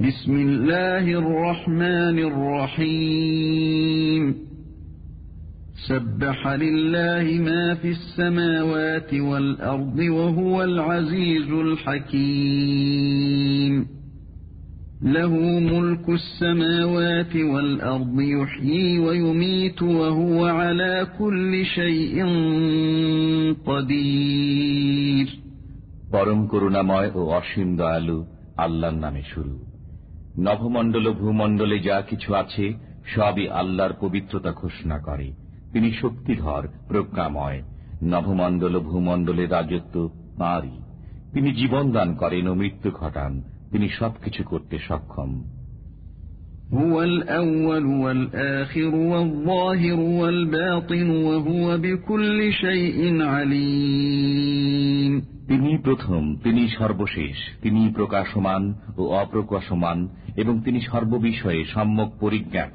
بسم الله الرحمن الرحيم سبح لله ما في السماوات والأرض وهو العزيز الحكيم له ملك السماوات والأرض يحيي ويميت وهو على كل شيء قدير পরম করুণাময় ও অসীম দয়ালু আল্লাহর নামে শুরু নভমণ্ডল ভূমণ্ডলে যা কিছু আছে, সবই আল্লাহর পবিত্রতা ঘোষণা করে। তিনি শক্তিধর, প্রজ্ঞাময়। নভমণ্ডল ও ভূমণ্ডলের রাজত্ব তাঁরই। তিনি জীবন দান করেন ও মৃত্যু ঘটান। তিনি সবকিছু করতে সক্ষম। هو الأول والآخر والظاهر والباطن وهو بكل شيء عليم তিনি প্রথম তিনি সর্বশেষ তিনি প্রকাশমান ও অপ্রকাশমান এবং তিনি সর্ববিষয়ে সম্যক পরিজ্ঞাত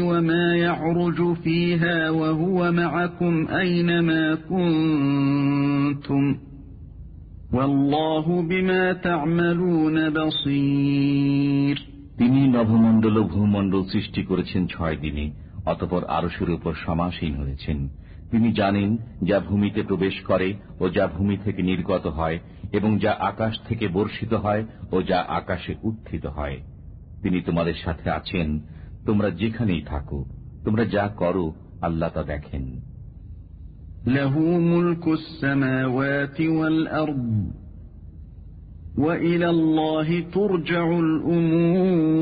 وما يعرج فيها وهو معكم أينما كنتم والله بما تعملون بصير তিনি নভমণ্ডল ও ভূমণ্ডল সৃষ্টি করেছেন ছয় দিনে অতপর আরশের উপর সমাসীন হয়েছেন তিনি জানেন যা ভূমিতে প্রবেশ করে ও যা ভূমি থেকে নির্গত হয় এবং যা আকাশ থেকে বর্ষিত হয় ও যা আকাশে উত্থিত হয় তিনি তোমাদের সাথে আছেন তোমরা যেখানেই থাকো তোমরা যা করো আল্লাহ তা দেখেন له ملك السماوات والأرض وإلى الله ترجع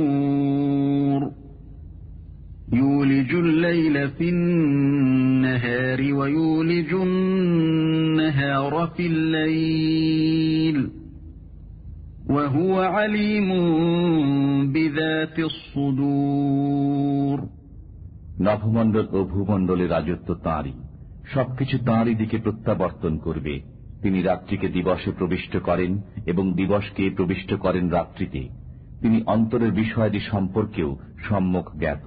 الأمور يولج الليل في النهار ويولج النهار في الليل وهو عليم بذات الصدور নভমণ্ডল ও ভূমণ্ডলের রাজত্ব তাঁরই সবকিছু তাঁরই দিকে প্রত্যাবর্তন করবে তিনি রাত্রিকে দিবসে প্রবিষ্ট করেন এবং দিবসকে প্রবিষ্ট করেন রাত্রিতে তিনি অন্তরের বিষয়াদি সম্পর্কেও সম্যক জ্ঞাত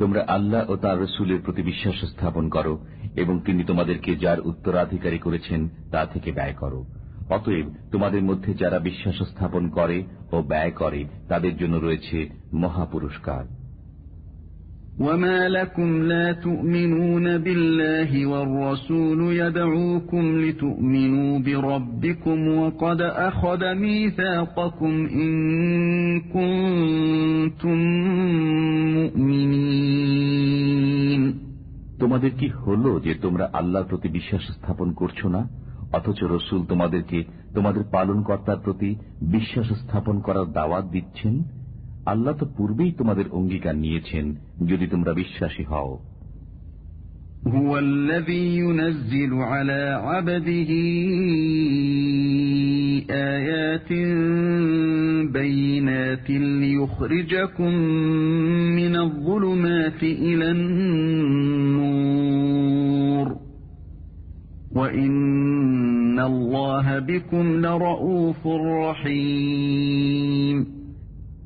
তোমরা আল্লাহ ও তার রসুলের প্রতি বিশ্বাস স্থাপন করো, এবং তিনি তোমাদেরকে যার উত্তরাধিকারী করেছেন তা থেকে ব্যয় করো। অতএব তোমাদের মধ্যে যারা বিশ্বাস স্থাপন করে ও ব্যয় করে, তাদের জন্য রয়েছে মহাপুরস্কার। وما لكم لا تؤمنون بالله والرسول يدعوكم لتؤمنوا بربكم وقد أخذ ميثاقكم إن كنتم مؤمنين তোমাদের কি হলো যে তোমরা আল্লাহর প্রতি বিশ্বাস স্থাপন করছো না অথচ রসুল তোমাদেরকে তোমাদের পালনকর্তার প্রতি বিশ্বাস স্থাপন করার দাওয়াত দিচ্ছেন আল্লাহ তো পূর্বেই তোমাদের অঙ্গীকার নিয়েছেন যদি তোমরা বিশ্বাসী হও هو الذي ينزل على عبده آيات بينات ليخرجكم من الظلمات إلى النور وإن الله بكم لرؤوف رحيم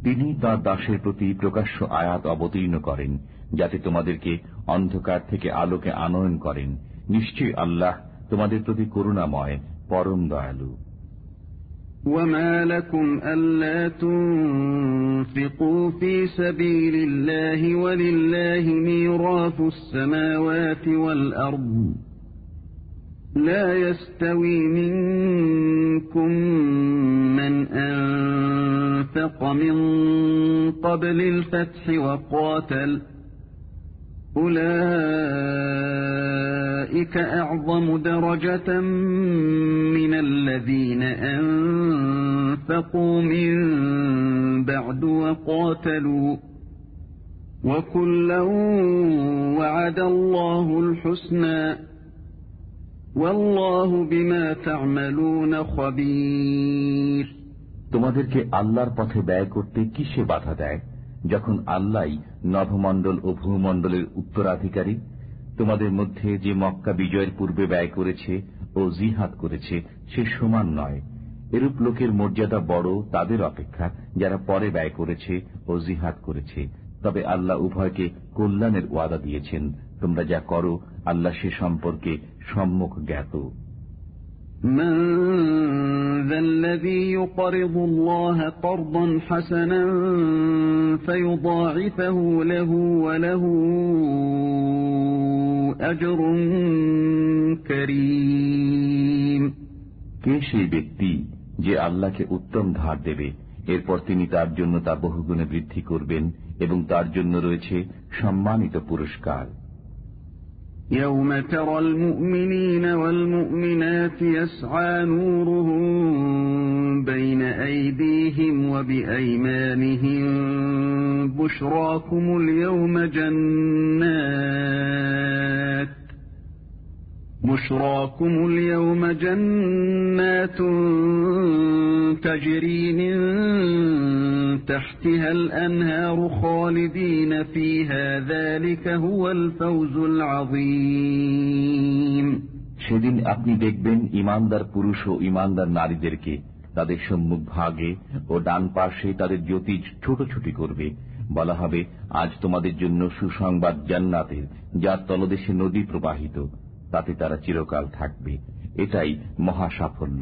তিনি তার দাসের প্রতি প্রকাশ্য আয়াত অবতীর্ণ করেন যাতে তোমাদেরকে অন্ধকার থেকে আলোকে আনয়ন করেন নিশ্চয়ই আল্লাহ তোমাদের প্রতি করুণাময় পরম দয়ালু وما لكم ألا تنفقوا في سبيل الله ولله ميراث السماوات والأرض لا يستوي منكم من أنفق من قبل الفتح وقاتل. أولئك أعظم درجة من الذين أنفقوا من بعد وقاتلوا. وكلا وعد الله الحسنى. والله بما تعملون خبير. তোমাদেরকে আল্লাহর পথে ব্যয় করতে কিসে বাধা দেয়? যখন আল্লাহ নভমণ্ডল ও ভূমণ্ডলের উত্তরাধিকারী, তোমাদের মধ্যে যে মক্কা বিজয়ের পূর্বে ব্যয় করেছে ও জিহাদ করেছে, সে সমান নয়। এরূপ লোকের মর্যাদা বড় তাদের অপেক্ষা, যারা পরে ব্যয় করেছে ও জিহাদ করেছে। তবে আল্লাহ উভয়কে কল্যাণের ওয়াদা দিয়েছেন। তোমরা যা করো, আল্লাহ সে সম্পর্কে সম্মুখ জ্ঞাত। من ذا الذي يقرض الله قرضا حسنا فيضاعفه له وله أجر كريم কে সেই ব্যক্তি যে আল্লাহকে উত্তম ধার দেবে এরপর তিনি তার জন্য তা বহুগুণে বৃদ্ধি করবেন এবং তার জন্য রয়েছে সম্মানিত পুরস্কার يوم ترى المؤمنين والمؤمنات يسعى نورهم بين أيديهم وبأيمانهم بشراكم اليوم جنات بشراكم اليوم جنات تجري من تحتها الأنهار خالدين فيها ذلك هو الفوز العظيم সেদিন আপনি দেখবেন ইমানদার পুরুষ ও ইমানদার নারীদেরকে তাদের সম্মুখ ভাগে ও ডান পাশে তাদের জ্যোতি ছোটছুটি করবে বলা হবে আজ তোমাদের জন্য সুসংবাদ জান্নাতের যার তলদেশে নদী প্রবাহিত তাতে তারা চিরকাল থাকবে এটাই মহা সাফল্য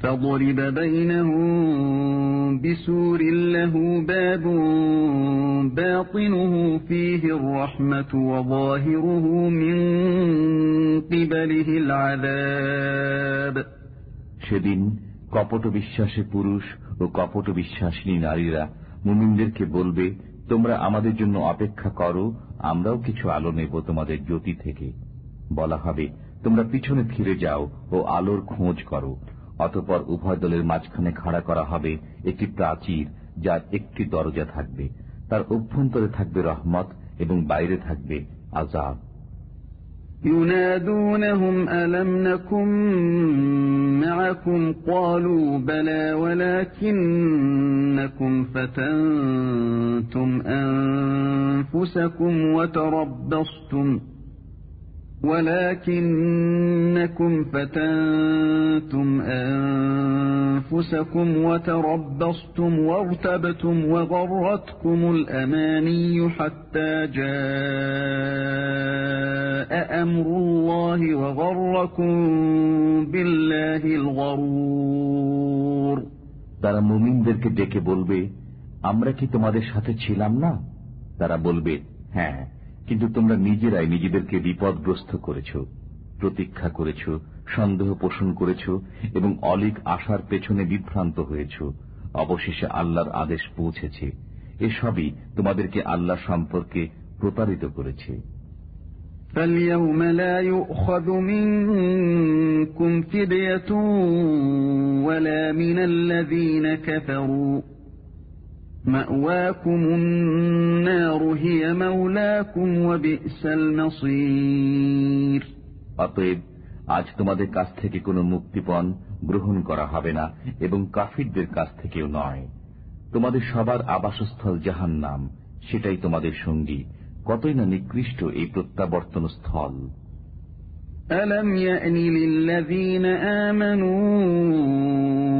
فضرب بينهم بسور له باب باطنه فيه الرحمة وظاهره من قبله العذاب সেদিন কপট বিশ্বাসী পুরুষ ও কপট বিশ্বাসিনী নারীরা মুমিনদেরকে বলবে তোমরা আমাদের জন্য অপেক্ষা করো আমরাও কিছু আলো নেব তোমাদের জ্যোতি থেকে বলা হবে তোমরা পিছনে ফিরে যাও ও আলোর খোঁজ করো অতপর উভয় দলের মাঝখানে খাড়া করা হবে একটি প্রাচীর যার একটি দরজা থাকবে তার অভ্যন্তরে থাকবে রহমত এবং বাইরে থাকবে আজাব ينادونهم ألم نكن معكم قالوا بلى ولكنكم فتنتم أنفسكم وتربصتم ولكنكم فتنتم أنفسكم وتربصتم وارتبتم وغرتكم الأماني حتى جاء أمر الله وغركم بالله الغرور তারা মুমিনদেরকে ডেকে বলবে আমরা কি তোমাদের সাথে ছিলাম না তারা বলবে হ্যাঁ কিন্তু তোমরা নিজেরাই নিজেদেরকে বিপদগ্রস্ত করেছ প্রতীক্ষা করেছ সন্দেহ পোষণ করেছ এবং অলিক আশার পেছনে বিভ্রান্ত হয়েছ অবশেষে আল্লাহর আদেশ পৌঁছেছে এসবই তোমাদেরকে আল্লাহ সম্পর্কে প্রতারিত করেছে فاليوم لا يؤخذ منكم فدية ولا من الذين كفروا مأواكم النار هي مولاكم وبئس المصير অতএব আজ তোমাদের কাছ থেকে কোনো মুক্তিপণ গ্রহণ করা হবে না এবং কাফিরদের কাছ থেকেও নয় তোমাদের সবার আবাসস্থল জাহান নাম সেটাই তোমাদের সঙ্গী কতই না নিকৃষ্ট এই প্রত্যাবর্তন স্থল ألم يأن للذين آمنوا أن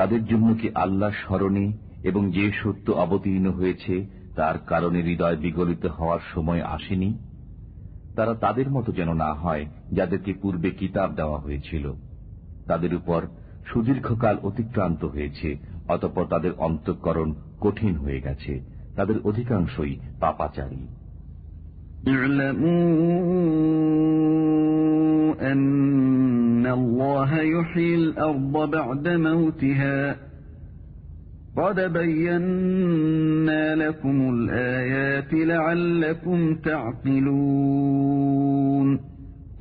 তাদের জন্য কি আল্লাহ স্মরণে এবং যে সত্য অবতীর্ণ হয়েছে, তার কারণে হৃদয় বিগলিত হওয়ার সময় আসেনি? তারা তাদের মতো যেন না হয়, যাদেরকে পূর্বে কিতাব দেওয়া হয়েছিল। তাদের উপর সুদীর্ঘকাল অতিক্রান্ত হয়েছে, অতপর তাদের অন্তঃকরণ কঠিন হয়ে গেছে। তাদের অধিকাংশই পাপাচারী। أن الله يحيي الأرض بعد موتها قد بينا لكم الآيات لعلكم تعقلون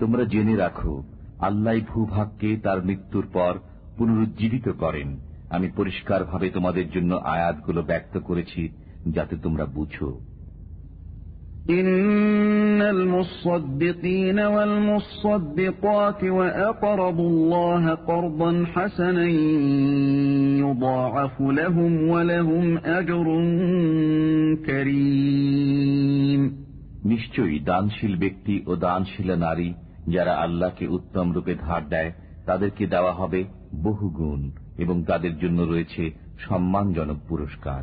তোমরা জেনে রাখো আল্লাহ ভূভাগকে তার মৃত্যুর পর পুনরুজ্জীবিত করেন আমি পরিষ্কারভাবে তোমাদের জন্য আয়াতগুলো ব্যক্ত করেছি যাতে তোমরা বুঝো إن المصدقين والمصدقات وأقرضوا الله قرضا حسنا يضاعف لهم ولهم أجر كريم নিশ্চয়ই দানশীল ব্যক্তি ও দানশীলা নারী যারা আল্লাহকে উত্তম রূপে ধার দেয় তাদেরকে দেওয়া হবে বহু গুণ এবং তাদের জন্য রয়েছে সম্মানজনক পুরস্কার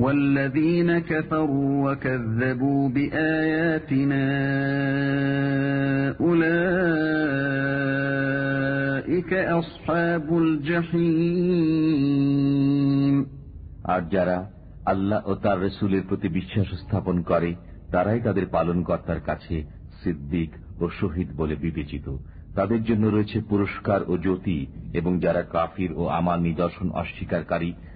والذين كفروا وكذبوا بآياتنا أولئك أصحاب الجحيم আর যারা আল্লাহ ও তার রসুলের প্রতি বিশ্বাস স্থাপন করে তারাই তাদের পালনকর্তার কাছে সিদ্দিক ও শহীদ বলে বিবেচিত তাদের জন্য রয়েছে পুরস্কার ও জ্যোতি এবং যারা কাফির ও আমার নিদর্শন অস্বীকারী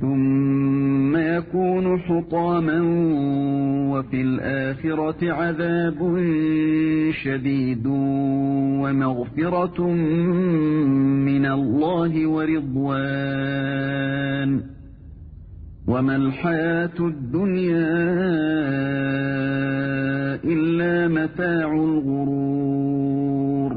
ثم يكون حطاما وفي الآخرة عذاب شديد ومغفرة من الله ورضوان وما الحياة الدنيا إلا متاع الغرور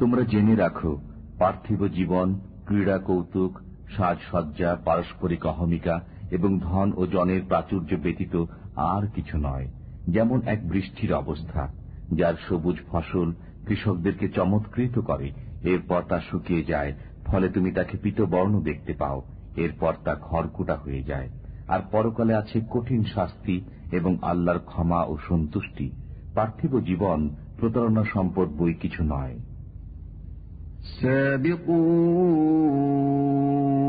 তোমরা জেনে রাখো পার্থিব জীবন ক্রীড়া কৌতুক সাজসজ্জা, পারস্পরিক অহমিকা এবং ধন ও জনের প্রাচুর্য ব্যতীত আর কিছু নয়, যেমন এক বৃষ্টির অবস্থা, যার সবুজ ফসল কৃষকদেরকে চমৎকৃত করে। এরপর তা শুকিয়ে যায়, ফলে তুমি তাকে পিতবর্ণ দেখতে পাও। এরপর তা খড়কুটা হয়ে যায়। আর পরকালে আছে কঠিন শাস্তি এবং আল্লাহর ক্ষমা ও সন্তুষ্টি। পার্থিব জীবন, প্রতারণা সম্পদ বই কিছু নয়।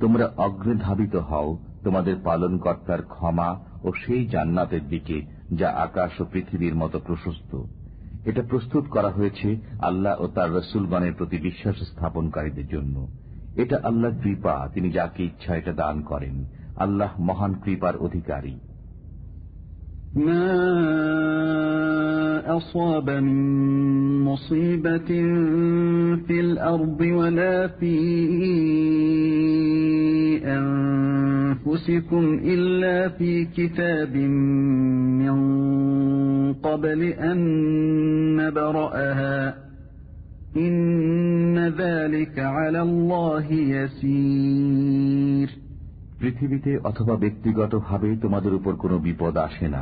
তোমরা অগ্রে ধাবিত হও, তোমাদের পালন কর্তার ক্ষমা ও সেই জান্নাতের দিকে, যা আকাশ ও পৃথিবীর মতো প্রশস্ত। এটা প্রস্তুত করা হয়েছে আল্লাহ ও তার রসুলগণের প্রতি বিশ্বাস স্থাপনকারীদের জন্য। এটা আল্লাহ কৃপা, তিনি যাকে ইচ্ছা এটা দান করেন। আল্লাহ মহান কৃপার অধিকারী। أصاب من مصيبة في الأرض ولا في أنفسكم إلا في كتاب من قبل أن نبرأها إن ذلك على الله يسير পৃথিবীতে অথবা ব্যক্তিগতভাবে তোমাদের উপর কোনো বিপদ আসে না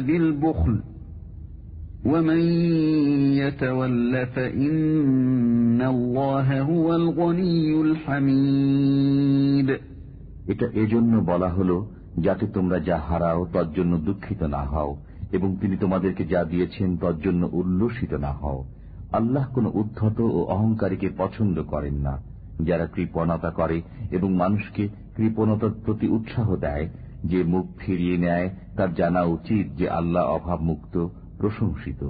بالبخل ومن يتول فإن الله هو الغني الحميد এটা এজন্য বলা হলো যাতে তোমরা যা হারাও তর জন্য দুঃখিত না হও এবং তিনি তোমাদেরকে যা দিয়েছেন তর জন্য উল্লসিত না হও আল্লাহ কোন উদ্ধত ও অহংকারীকে পছন্দ করেন না যারা কৃপণতা করে এবং মানুষকে কৃপণতার প্রতি উৎসাহ দেয় যে মুখ ফিরিয়ে নেয় তার জানা উচিত যে আল্লাহ অভাবমুক্ত প্রশংসিত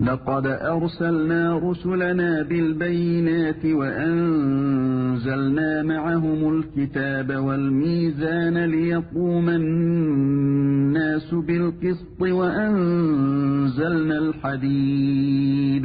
لقد أرسلنا رسلنا بالبينات وأنزلنا معهم الكتاب والميزان ليقوم الناس بالقسط وأنزلنا الحديد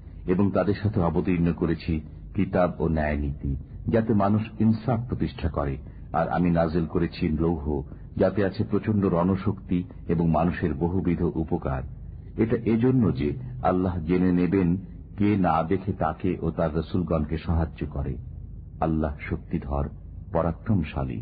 এবং তাদের সাথে অবতীর্ণ করেছি কিতাব ও ন্যায় নীতি যাতে মানুষ ইনসাফ প্রতিষ্ঠা করে। আর আমি নাজিল করেছি লৌহ, যাতে আছে প্রচণ্ড রণশক্তি এবং মানুষের বহুবিধ উপকার। এটা এজন্য যে আল্লাহ জেনে নেবেন কে না দেখে তাকে ও তার রসুলগণকে সাহায্য করে। আল্লাহ শক্তিধর, পরাক্রমশালী।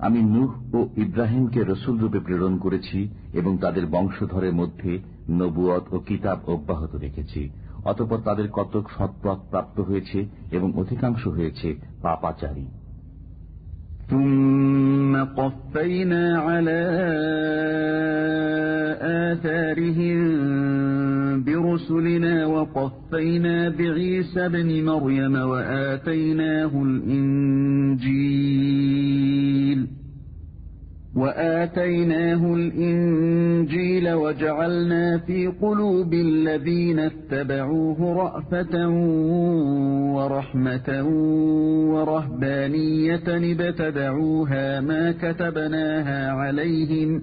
আমি নূহ ও ইব্রাহিমকে রসুলরূপে প্রেরণ করেছি এবং তাদের বংশধরের মধ্যে নবুয়ত ও কিতাব অব্যাহত রেখেছি। অতপর তাদের কতক সৎপথ প্রাপ্ত হয়েছে এবং অধিকাংশ হয়েছে পাপাচারী। ثم قفينا على آثارهم برسلنا وقفينا بعيسى بن مريم وآتيناه الإنجيل. وآتيناه الإنجيل وجعلنا في قلوب الذين اتبعوه رأفة ورحمة ورهبانية ابتدعوها ما كتبناها عليهم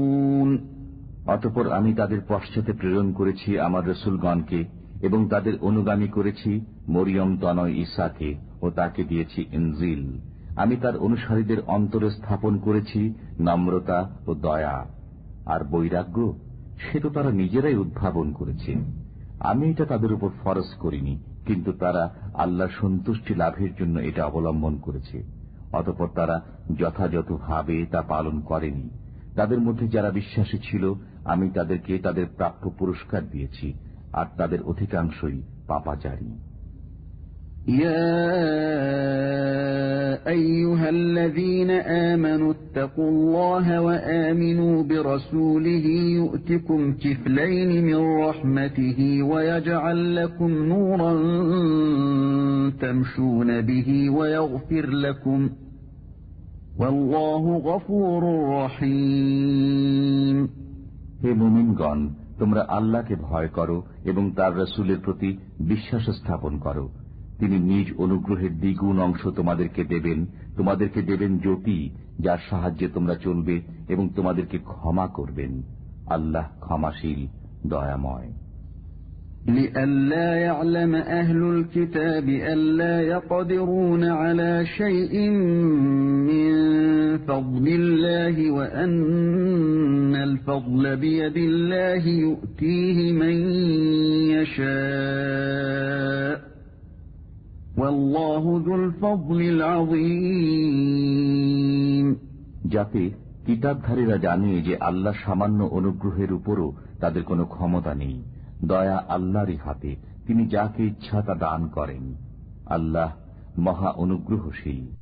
অতপর আমি তাদের পশ্চাতে প্রেরণ করেছি আমার রসুলগণকে এবং তাদের অনুগামী করেছি মরিয়ম তনয় ইসাকে ও তাকে দিয়েছি ইনজিল। আমি তার অনুসারীদের অন্তরে স্থাপন করেছি নম্রতা ও দয়া। আর বৈরাগ্য, সে তো তারা নিজেরাই উদ্ভাবন করেছে। আমি এটা তাদের উপর ফরজ করিনি, কিন্তু তারা আল্লাহ সন্তুষ্টি লাভের জন্য এটা অবলম্বন করেছে। অতপর তারা যথাযথভাবে তা পালন করেনি। তাদের মধ্যে যারা বিশ্বাসী ছিল আমি তাদেরকে তাদের প্রাপ্য পুরস্কার দিয়েছি আর তাদের অধিকাংশই পাপাচারী يا أيها الذين آمنوا اتقوا الله وآمنوا برسوله يؤتكم كفلين من رحمته ويجعل لكم نورا تمشون به ويغفر لكم والله غفور رحيم হে মুমিনগণ, তোমরা আল্লাহকে ভয় করো এবং তার রসুলের প্রতি বিশ্বাস স্থাপন করো। তিনি নিজ অনুগ্রহের দ্বিগুণ অংশ তোমাদেরকে দেবেন তোমাদেরকে দেবেন জ্যোতি, যার সাহায্যে তোমরা চলবে এবং তোমাদেরকে ক্ষমা করবেন। আল্লাহ ক্ষমাশীল, দয়াময়। لئلا يعلم أهل الكتاب ألا يقدرون على شيء من فضل الله وأن الفضل بيد الله يؤتيه من يشاء والله ذو الفضل العظيم যাতে কিতাবধারীরা জানে যে আল্লাহ সামান্য অনুগ্রহের উপরও তাদের কোনো ক্ষমতা নেই দয়া আল্লাহরই হাতে। তিনি যাকে ইচ্ছা তা দান করেন। আল্লাহ মহা অনুগ্রহশীল।